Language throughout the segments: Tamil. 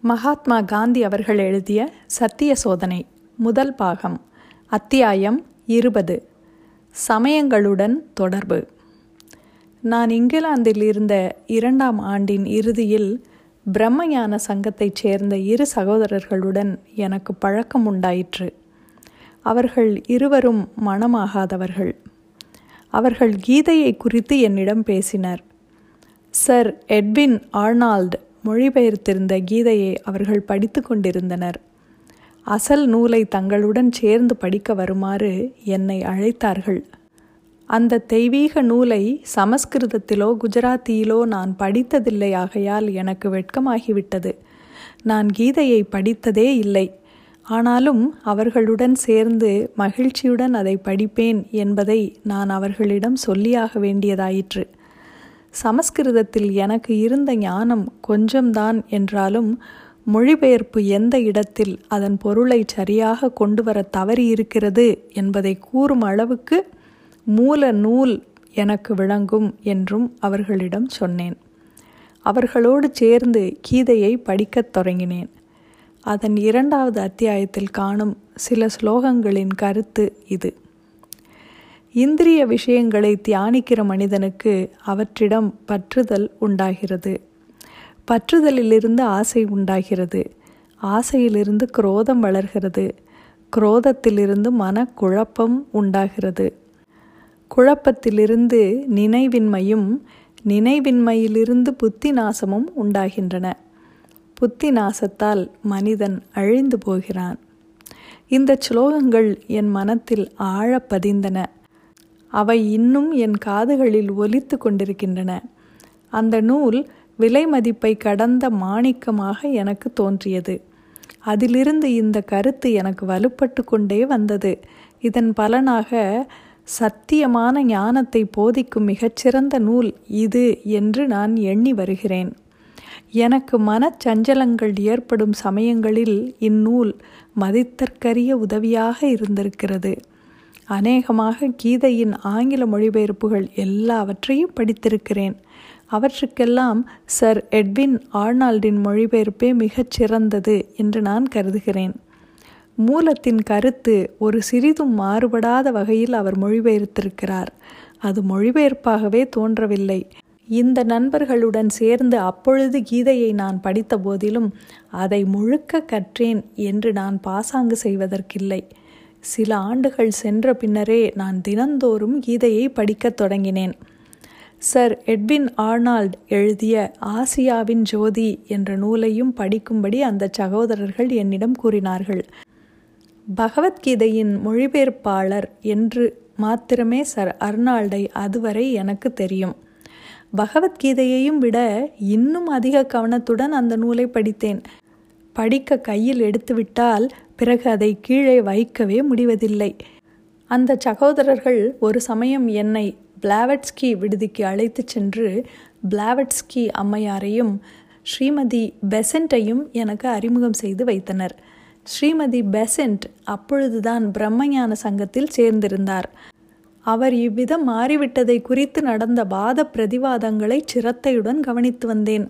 மகாத்மா காந்தி அவர்கள் எழுதிய சத்திய சோதனை முதல் பாகம் அத்தியாயம் இருபது சமயங்களுடன் தொடர்பு. நான் இங்கிலாந்தில் இருந்த இரண்டாம் ஆண்டின் இறுதியில் பிரம்மஞான சங்கத்தைச் சேர்ந்த இரு சகோதரர்களுடன் எனக்கு பழக்கம் உண்டாயிற்று. அவர்கள் இருவரும் மனமாகாதவர்கள் அவர்கள் கீதையை குறித்து என்னிடம் பேசினர். சர் எட்வின் ஆர்னால்டு மொழிபெயர்த்திருந்த கீதையை அவர்கள் படித்து கொண்டிருந்தனர். அசல் நூலை தங்களுடன் சேர்ந்து படிக்க வருமாறு என்னை அழைத்தார்கள். அந்த தெய்வீக நூலை சமஸ்கிருதத்திலோ குஜராத்தியிலோ நான் படித்ததில்லை ஆகையால் எனக்கு வெட்கமாகிவிட்டது. நான் கீதையை படித்ததே இல்லை. ஆனாலும் அவர்களுடன் சேர்ந்து மகிழ்ச்சியுடன் அதை படிப்பேன் என்பதை நான் அவர்களிடம் சொல்லியாக வேண்டியதாயிற்று. சமஸ்கிருதத்தில் எனக்கு இருந்த ஞானம் கொஞ்சம்தான் என்றாலும் மொழிபெயர்ப்பு எந்த இடத்தில் அதன் பொருளை சரியாக கொண்டு வர தவறியிருக்கிறது என்பதை கூறும் அளவுக்கு மூல நூல் எனக்கு விளங்கும் என்றும் அவர்களிடம் சொன்னேன். அவர்களோடு சேர்ந்து கீதையை படிக்கத் தொடங்கினேன். அதன் இரண்டாவது அத்தியாயத்தில் காணும் சில ஸ்லோகங்களின் கருத்து இது. இந்திரிய விஷயங்களை தியானிக்கிற மனிதனுக்கு அவற்றிடம் பற்றுதல் உண்டாகிறது. பற்றுதலிலிருந்து ஆசை உண்டாகிறது. ஆசையிலிருந்து குரோதம் வளர்கிறது. குரோதத்திலிருந்து மனக்குழப்பம் உண்டாகிறது. குழப்பத்திலிருந்து நினைவின்மையும் நினைவின்மையிலிருந்து புத்தி நாசமும் உண்டாகின்றன. புத்தி நாசத்தால் மனிதன் அழிந்து போகிறான். இந்த ஸ்லோகங்கள் என் மனத்தில் ஆழ பதிந்தன. அவை இன்னும் என் காதுகளில் ஒலித்து கொண்டிருக்கின்றன. அந்த நூல் விலை மதிப்பை கடந்த மாணிக்கமாக எனக்கு தோன்றியது. அதிலிருந்து இந்த கருத்து எனக்கு வலுப்பட்டு கொண்டே வந்தது. இதன் பலனாக சத்தியமான ஞானத்தை போதிக்கும் மிகச்சிறந்த நூல் இது என்று நான் எண்ணி வருகிறேன். எனக்கு மனச்சஞ்சலங்கள் ஏற்படும் சமயங்களில் இந்நூல் மதித்தற்கரிய உதவியாக இருந்திருக்கிறது. அநேகமாக கீதையின் ஆங்கில மொழிபெயர்ப்புகள் எல்லாவற்றையும் படித்திருக்கிறேன். அவற்றுக்கெல்லாம் சர் எட்வின் ஆர்னால்டின் மொழிபெயர்ப்பே மிகச் சிறந்தது என்று நான் கருதுகிறேன். மூலத்தின் கருத்து ஒரு சிறிதும் மாறுபடாத வகையில் அவர் மொழிபெயர்த்திருக்கிறார். அது மொழிபெயர்ப்பாகவே தோன்றவில்லை. இந்த நண்பர்களுடன் சேர்ந்து அப்பொழுது கீதையை நான் படித்த போதிலும் அதை முழுக்க கற்றேன் என்று நான் பாசாங்கு செய்வதற்கில்லை. சில ஆண்டுகள் சென்ற பின்னரே நான் தினந்தோறும் கீதையை படிக்கத் தொடங்கினேன். சர் எட்வின் ஆர்னால்ட் எழுதிய ஆசியாவின் ஜோதி என்ற நூலையும் படிக்கும்படி அந்த சகோதரர்கள் என்னிடம் கூறினார்கள். பகவத்கீதையின் மொழிபெயர்ப்பாளர் என்று மாத்திரமே சர் அர்னால்டை அதுவரை எனக்கு தெரியும். பகவத்கீதையையும் விட இன்னும் அதிக கவனத்துடன் அந்த நூலை படித்தேன். படிக்க கையில் எடுத்துவிட்டால் பிறகு அதை கீழே வைக்கவே முடிவதில்லை. அந்த சகோதரர்கள் ஒரு சமயம் என்னை பிளாவட்ஸ்கி விடுதிக்கு அழைத்து சென்று பிளாவட்ஸ்கி அம்மையாரையும் ஸ்ரீமதி பெசண்ட்டையும் எனக்கு அறிமுகம் செய்து வைத்தனர். ஸ்ரீமதி பெசன்ட் அப்பொழுதுதான் பிரம்மஞான சங்கத்தில் சேர்ந்திருந்தார். அவர் இவ்விதம் மாறிவிட்டதை குறித்து நடந்த வாத பிரதிவாதங்களை சிரத்தையுடன் கவனித்து வந்தேன்.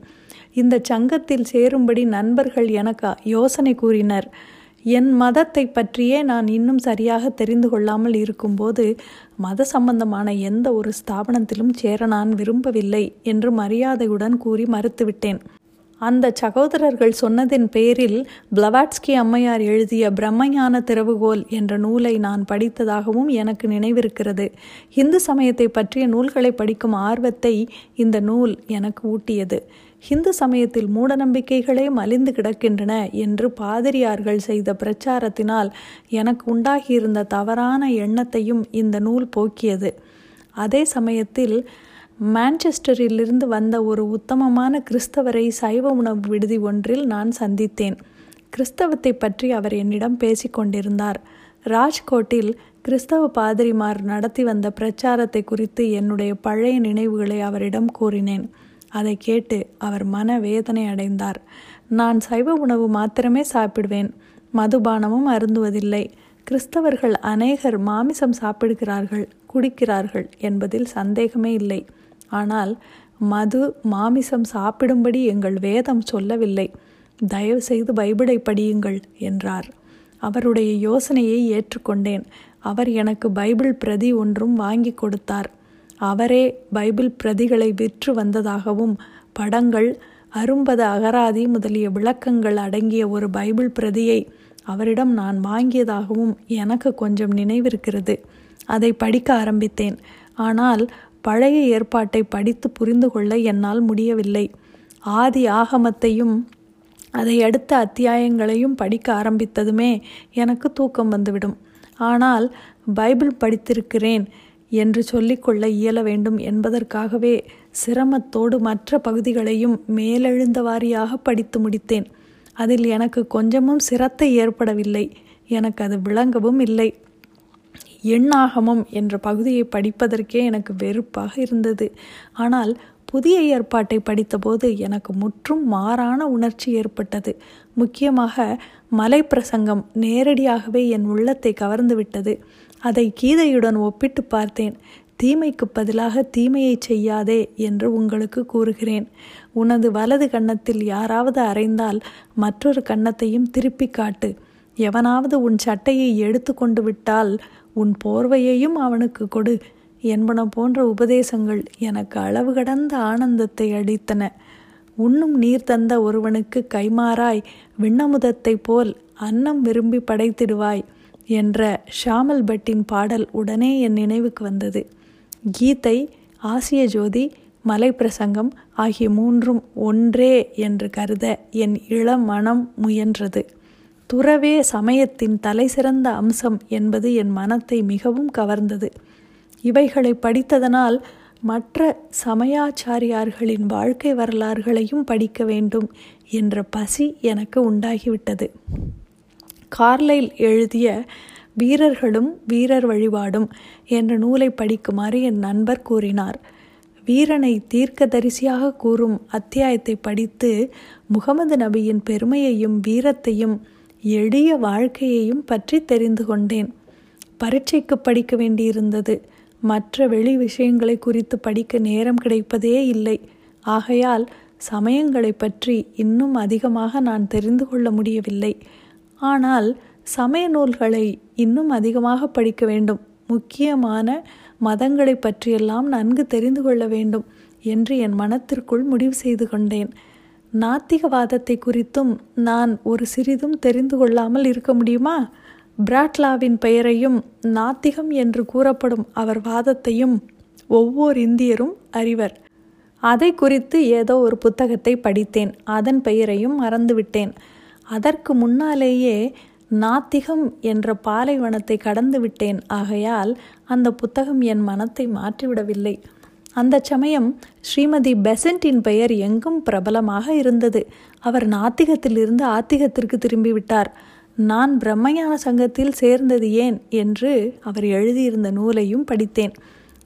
இந்த சங்கத்தில் சேரும்படி நண்பர்கள் எனக்கு யோசனை கூறினர். என் மதத்தை பற்றியே நான் இன்னும் சரியாக தெரிந்து கொள்ளாமல் இருக்கும்போது மத சம்பந்தமான எந்த ஒரு ஸ்தாபனத்திலும் சேர நான் விரும்பவில்லை என்று மரியாதையுடன் கூறி மறுத்துவிட்டேன். அந்த சகோதரர்கள் சொன்னதின் பேரில் பிளவாட்ஸ்கி அம்மையார் எழுதிய பிரம்மஞான திறவுகோல் என்ற நூலை நான் படித்ததாகவும் எனக்கு நினைவிருக்கிறது. இந்து சமயத்தை பற்றிய நூல்களை படிக்கும் ஆர்வத்தை இந்த நூல் எனக்கு ஊட்டியது. ஹிந்து சமயத்தில் மூடநம்பிக்கைகளே மலிந்து கிடக்கின்றன என்று பாதிரியார்கள் செய்த பிரச்சாரத்தினால் எனக்கு உண்டாகியிருந்த தவறான எண்ணத்தையும் இந்த நூல் போக்கியது. அதே சமயத்தில் மான்செஸ்டரிலிருந்து வந்த ஒரு உத்தமமான கிறிஸ்தவரை சைவ உணவு விடுதி ஒன்றில் நான் சந்தித்தேன். கிறிஸ்தவத்தை பற்றி அவர் என்னிடம் பேசிக்கொண்டிருந்தார் ராஜ்கோட்டில் கிறிஸ்தவ பாதிரிமார் நடத்தி வந்த பிரச்சாரத்தை குறித்து என்னுடைய பழைய நினைவுகளை அவரிடம் கூறினேன். அதை கேட்டு அவர் மன வேதனை அடைந்தார். நான் சைவ உணவு மாத்திரமே சாப்பிடுவேன். மதுபானமும் அருந்துவதில்லை. கிறிஸ்தவர்கள் அநேகர் மாமிசம் சாப்பிடுகிறார்கள் குடிக்கிறார்கள் என்பதில் சந்தேகமே இல்லை. ஆனால் மது மாமிசம் சாப்பிடும்படி எங்கள் வேதம் சொல்லவில்லை. தயவு செய்து பைபிளை படியுங்கள் என்றார். அவருடைய யோசனையை ஏற்றுக்கொண்டேன். அவர் எனக்கு பைபிள் பிரதி ஒன்றும் வாங்கி கொடுத்தார். அவரே பைபிள் பிரதிகளை விற்று வந்ததாகவும் படங்கள் அரும்பத அகராதி முதலிய விளக்கங்கள் அடங்கிய ஒரு பைபிள் பிரதியை அவரிடம் நான் வாங்கியதாகவும் எனக்கு கொஞ்சம் நினைவிருக்கிறது. அதை படிக்க ஆரம்பித்தேன். ஆனால் பழைய ஏற்பாட்டை படித்து புரிந்து கொள்ள என்னால் முடியவில்லை. ஆதி ஆகமத்தையும் அதை அடுத்த அத்தியாயங்களையும் படிக்க ஆரம்பித்ததுமே எனக்கு தூக்கம் வந்துவிடும். ஆனால் பைபிள் படித்திருக்கிறேன் என்று சொல்லிக்கொள்ள இயல வேண்டும் என்பதற்காகவே சிரமத்தோடு மற்ற பகுதிகளையும் மேலெழுந்த வாரியாக படித்து முடித்தேன். அதில் எனக்கு கொஞ்சமும் சிரத்தை ஏற்படவில்லை. எனக்கு அது விளங்கவும் இல்லை. எண்ணாகமம் என்ற பகுதியை படிப்பதற்கே எனக்கு வெறுப்பாக இருந்தது. ஆனால் புதிய ஏற்பாட்டை படித்தபோது எனக்கு முற்றும் மாறான உணர்ச்சி ஏற்பட்டது. முக்கியமாக மலை பிரசங்கம் நேரடியாகவே என் உள்ளத்தை கவர்ந்து விட்டது. அதை கீதையுடன் ஒப்பிட்டு பார்த்தேன். தீமைக்கு பதிலாக தீமையை செய்யாதே என்று உங்களுக்கு கூறுகிறேன். உனது வலது கன்னத்தில் யாராவது அறைந்தால் மற்றொரு கன்னத்தையும் திருப்பி காட்டு. எவனாவது உன் சட்டையை எடுத்து கொண்டு விட்டால் உன் போர்வையையும் அவனுக்கு கொடு. என்பன போன்ற உபதேசங்கள் எனக்கு அளவு கடந்த ஆனந்தத்தை அளித்தன. உண்ணும் நீர் தந்த ஒருவனுக்கு கைமாறாய் விண்ணமுதத்தைப் போல் அன்னம் விரும்பி படைத்திடுவாய் என்ற ஷாமல் பட்டின் பாடல் உடனே என் நினைவுக்கு வந்தது. கீதை ஆசிய ஜோதி மலை பிரசங்கம் ஆகிய மூன்றும் ஒன்றே என்று கருத என் இளம் மனம் முயன்றது. துறவே சமயத்தின் தலைசிறந்த அம்சம் என்பது என் மனத்தை மிகவும் கவர்ந்தது. இவைகளை படித்ததனால் மற்ற சமயாச்சாரியார்களின் வாழ்க்கை வரலாறுகளையும் படிக்க வேண்டும் என்ற பசி எனக்கு உண்டாகிவிட்டது. கார்லைல் எழுதிய வீரர்களும் வீரர் வழிபாடும் என்ற நூலை படிக்குமாறு என் நண்பர் கூறினார். வீரனை தீர்க்கதரிசியாக கூறும் அத்தியாயத்தை படித்து முகமது நபியின் பெருமையையும் வீரத்தையும் எளிய வாழ்க்கையையும் பற்றி தெரிந்து கொண்டேன். பரீட்சைக்கு படிக்க வேண்டியிருந்தது. மற்ற வெளி விஷயங்களை குறித்து படிக்க நேரம் கிடைப்பதே இல்லை. ஆகையால் சமயங்களை பற்றி இன்னும் அதிகமாக நான் தெரிந்து கொள்ள முடியவில்லை. ஆனால் சமய நூல்களை இன்னும் அதிகமாக படிக்க வேண்டும். முக்கியமான மதங்களை பற்றியெல்லாம் நன்கு தெரிந்து கொள்ள வேண்டும் என்று என் மனத்திற்குள் முடிவு செய்து கொண்டேன். நாத்திகவாதத்தை குறித்தும் நான் ஒரு சிறிதும் தெரிந்து கொள்ளாமல் இருக்க முடியுமா? பிராட்லாவின் பெயரையும் நாத்திகம் என்று கூறப்படும் அவர் வாதத்தையும் ஒவ்வொரு இந்தியரும் அறிவர். அதை குறித்து ஏதோ ஒரு புத்தகத்தை படித்தேன். அதன் பெயரையும் மறந்துவிட்டேன். அதற்கு முன்னாலேயே நாத்திகம் என்ற பாலைவனத்தை கடந்து விட்டேன். ஆகையால் அந்த புத்தகம் என் மனத்தை மாற்றிவிடவில்லை. அந்த சமயம் ஸ்ரீமதி பெசன்ட்டின் பெயர் எங்கும் பிரபலமாக இருந்தது. அவர் நாத்திகத்திலிருந்து ஆத்திகத்திற்கு திரும்பிவிட்டார். நான் பிரம்மஞான சங்கத்தில் சேர்ந்தது ஏன் என்று அவர் எழுதியிருந்த நூலையும் படித்தேன்.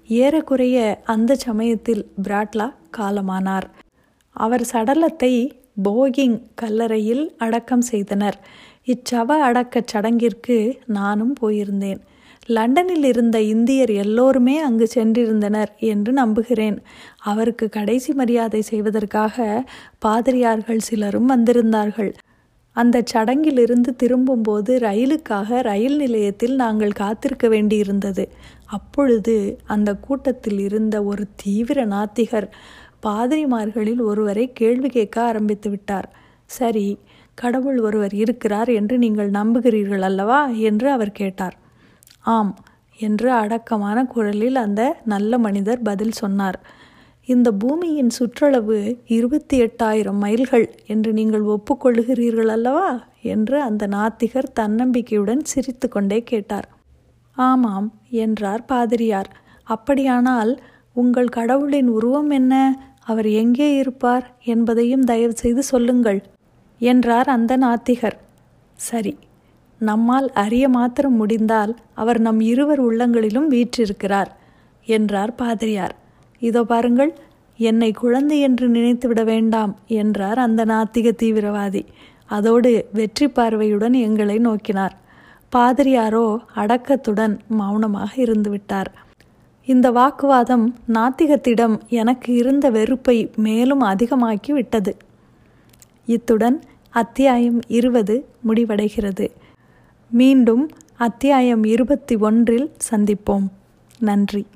ஏறக்குறைய அந்த சமயத்தில் பிராட்லா காலமானார். அவர் சடலத்தை போகிங் கல்லறையில் அடக்கம் செய்தனர். இச்சவ அடக்கச் சடங்கிற்கு நானும் போயிருந்தேன். லண்டனில் இருந்த இந்தியர் எல்லோருமே அங்கு சென்றிருந்தனர் என்று நம்புகிறேன். அவருக்கு கடைசி மரியாதை செய்வதற்காக பாதிரியார்கள் சிலரும் வந்திருந்தார்கள். அந்த சடங்கிலிருந்து திரும்பும்போது ரயிலுக்காக ரயில் நிலையத்தில் நாங்கள் காத்திருக்க வேண்டியிருந்தது. அப்பொழுது அந்த கூட்டத்தில் இருந்த ஒரு தீவிர நாத்திகர் பாதிரிமார்களில் ஒருவரை கேள்வி கேட்க ஆரம்பித்து விட்டார். சரி கடவுள் ஒருவர் இருக்கிறார் என்று நீங்கள் நம்புகிறீர்கள் அல்லவா? என்று அவர் கேட்டார். ஆம் என்று அடக்கமான குரலில் அந்த நல்ல மனிதர் பதில் சொன்னார். இந்த பூமியின் சுற்றளவு இருபத்தி எட்டாயிரம் மைல்கள் என்று நீங்கள் ஒப்புக்கொள்கிறீர்கள் அல்லவா? என்று அந்த நாத்திகர் தன்னம்பிக்கையுடன் சிரித்து கொண்டே கேட்டார். ஆமாம் என்றார் பாதிரியார். அப்படியானால் உங்கள் கடவுளின் உருவம் என்ன? அவர் எங்கே இருப்பார் என்பதையும் தயவு செய்து சொல்லுங்கள் என்றார் அந்த நாத்திகர். சரி நம்மால் அறிய மாத்திரம் முடிந்தால் அவர் நம் இருவர் உள்ளங்களிலும் வீற்றிருக்கிறார் என்றார் பாதிரியார். இதோ பாருங்கள் என்னை குழந்தை என்று நினைத்து விட வேண்டாம் என்றார் அந்த நாத்திக தீவிரவாதி. அதோடு வெற்றி பார்வையுடன் எங்களை நோக்கினார். பாதிரியாரோ அடக்கத்துடன் மௌனமாக இருந்துவிட்டார் இந்த வாக்குவாதம் நாத்திகத்திடம் எனக்கு இருந்த வெறுப்பை மேலும் அதிகமாக்கி விட்டது. இத்துடன் அத்தியாயம் இருபது முடிவடைகிறது. மீண்டும் அத்தியாயம் இருபத்தி ஒன்றில் சந்திப்போம். நன்றி.